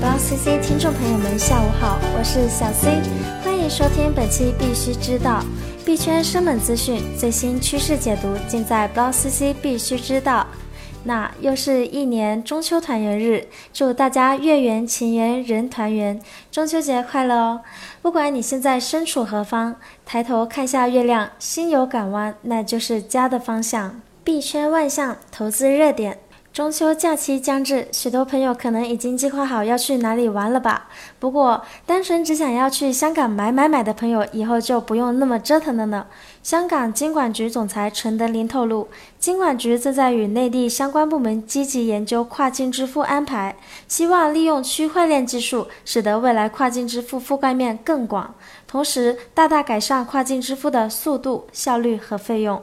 Block CC 听众朋友们，下午好，我是小 C，欢迎收听本期必须知道币圈生猛资讯、最新趋势解读，尽在 Block CC 必须知道。那又是一年中秋团圆日，祝大家月圆情圆人团圆，中秋节快乐哦！不管你现在身处何方，抬头看下月亮，心有港湾，那就是家的方向。币圈万象，投资热点。中秋假期将至，许多朋友可能已经计划好要去哪里玩了吧？不过，单纯只想要去香港买买买的朋友，以后就不用那么折腾了呢。香港金管局总裁陈德林透露，金管局正在与内地相关部门积极研究跨境支付安排，希望利用区块链技术，使得未来跨境支付覆盖面更广，同时大大改善跨境支付的速度、效率和费用。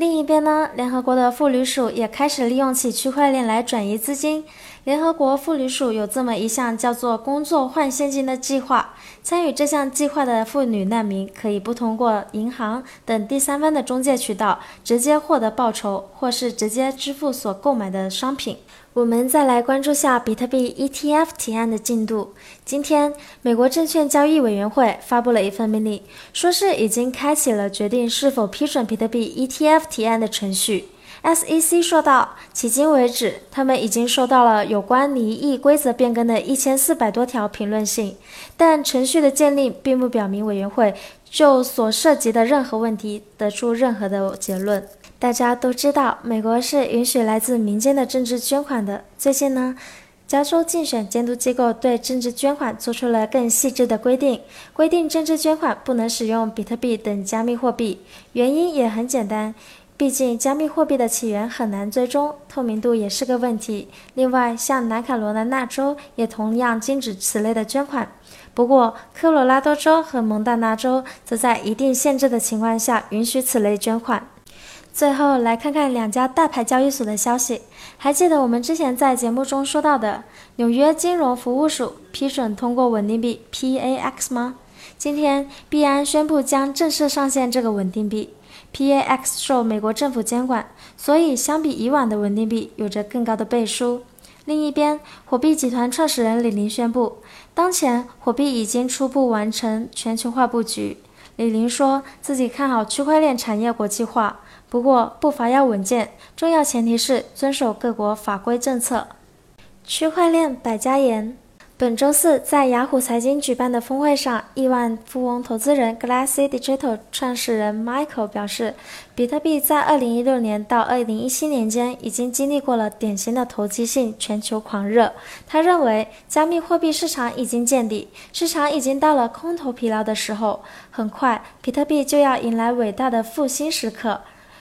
另一边呢，联合国的副旅署也开始利用起区块链来转移资金。联合国妇女署有这么一项叫做“工作换现金”的计划，参与这项计划的妇女难民可以不通过银行等第三方的中介渠道，直接获得报酬，或是直接支付所购买的商品。我们再来关注下比特币 ETF 提案的进度。今天，美国证券交易委员会发布了一份命令，说是已经开启了决定是否批准比特币 ETF 提案的程序。SEC 说道，迄今为止，他们已经收到了有关离异规则变更的一千四百多条评论信，但程序的建立并不表明委员会就所涉及的任何问题得出任何的结论。大家都知道，美国是允许来自民间的政治捐款的。最近呢，加州竞选监督机构对政治捐款做出了更细致的规定，规定政治捐款不能使用比特币等加密货币。原因也很简单，毕竟加密货币的起源很难追踪，透明度也是个问题。另外，像南卡罗来纳州也同样禁止此类的捐款，不过科罗拉多州和蒙大拿州则在一定限制的情况下允许此类捐款。最后来看看两家大牌交易所的消息。还记得我们之前在节目中说到的纽约金融服务署批准通过稳定币 PAX 吗？今天币安宣布将正式上线这个稳定币。PAX 受美国政府监管，所以相比以往的稳定币有着更高的背书。另一边，火币集团创始人李林宣布，当前火币已经初步完成全球化布局。李林说自己看好区块链产业国际化。不过步伐要稳健，重要前提是遵守各国法规政策。区块链百家言。本周四在雅虎财经举办的峰会上，亿万富翁投资人 Glassy Digital 创始人 Michael 表示，比特币在2016年到2017年间已经经历过了典型的投机性全球狂热。他认为，加密货币市场已经见底，市场已经到了空头疲劳的时候，很快比特币就要迎来伟大的复兴时刻。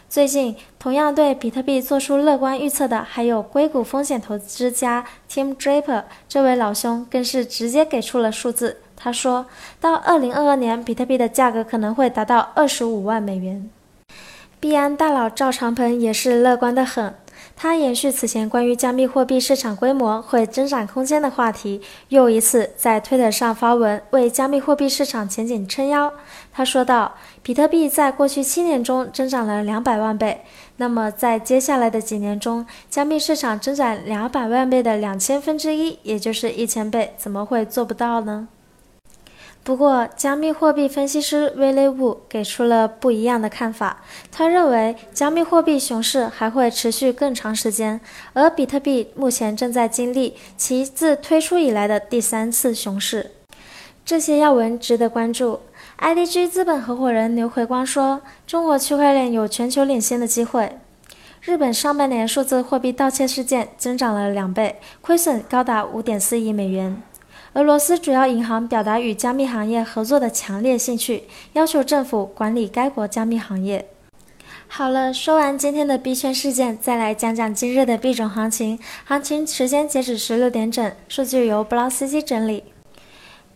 最近，同样对比特币做出乐观预测的，还有硅谷风险投资家 Tim Draper。这位老兄更是直接给出了数字。他说到，二零二二年比特币的价格可能会达到二十五万美元。币安大佬赵长鹏也是乐观的很。他延续此前关于加密货币市场规模会增长空间的话题，又一次在推特上发文为加密货币市场前景撑腰。他说道：“比特币在过去七年中增长了两百万倍，那么在接下来的几年中，加密市场增长两百万倍的两千分之一，也就是一千倍，怎么会做不到呢？”不过，加密货币分析师威雷布给出了不一样的看法。他认为，加密货币熊市还会持续更长时间，而比特币目前正在经历其自推出以来的第三次熊市。这些要闻值得关注。IDG 资本合伙人刘回光说：“中国区块链有全球领先的机会。”日本上半年数字货币盗窃事件增长了两倍，亏损高达五点四亿美元。俄罗斯主要银行表达与加密行业合作的强烈兴趣，要求政府管理该国加密行业。好了，说完今天的币圈事件，再来讲讲今日的币种行情。行情时间截止十六点整，数据由 Block CC 整理。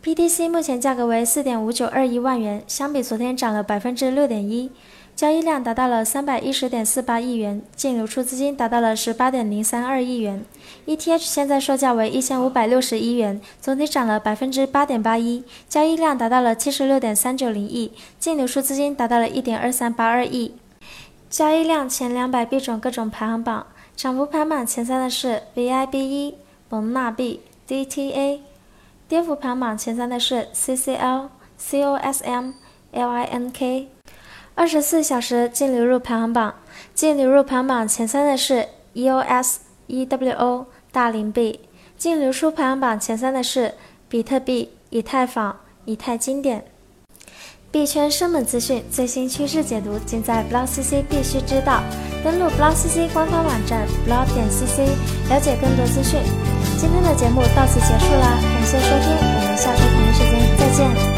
BTC 目前价格为四点五九二一万元，相比昨天涨了百分之六点一。交易量达到了三百一十点四八亿元，净流出资金达到了十八点零三二亿元。ETH 现在售价为一千五百六十一元，总体涨了百分之八点八一，交易量达到了七十六点三九零亿，净流出资金达到了一点二三八二亿。交易量前两百币种各种排行榜，涨幅排榜前三的是 VIB 一、蒙纳币、DTA。跌幅排行榜前三的是 CCL、COSM、LINK。二十四小时净流入排行榜，净流入排行榜前三的是 EOS、EWO、大林币。净流出排行榜前三的是比特币、以太坊、以太经典。币圈生猛资讯，最新趋势解读，尽在 BlockCC 必须知道。登录 BlockCC 官方网站 block 点 cc，了解更多资讯。今天的节目到此结束啦，感谢收听，我们下周同一时间再见。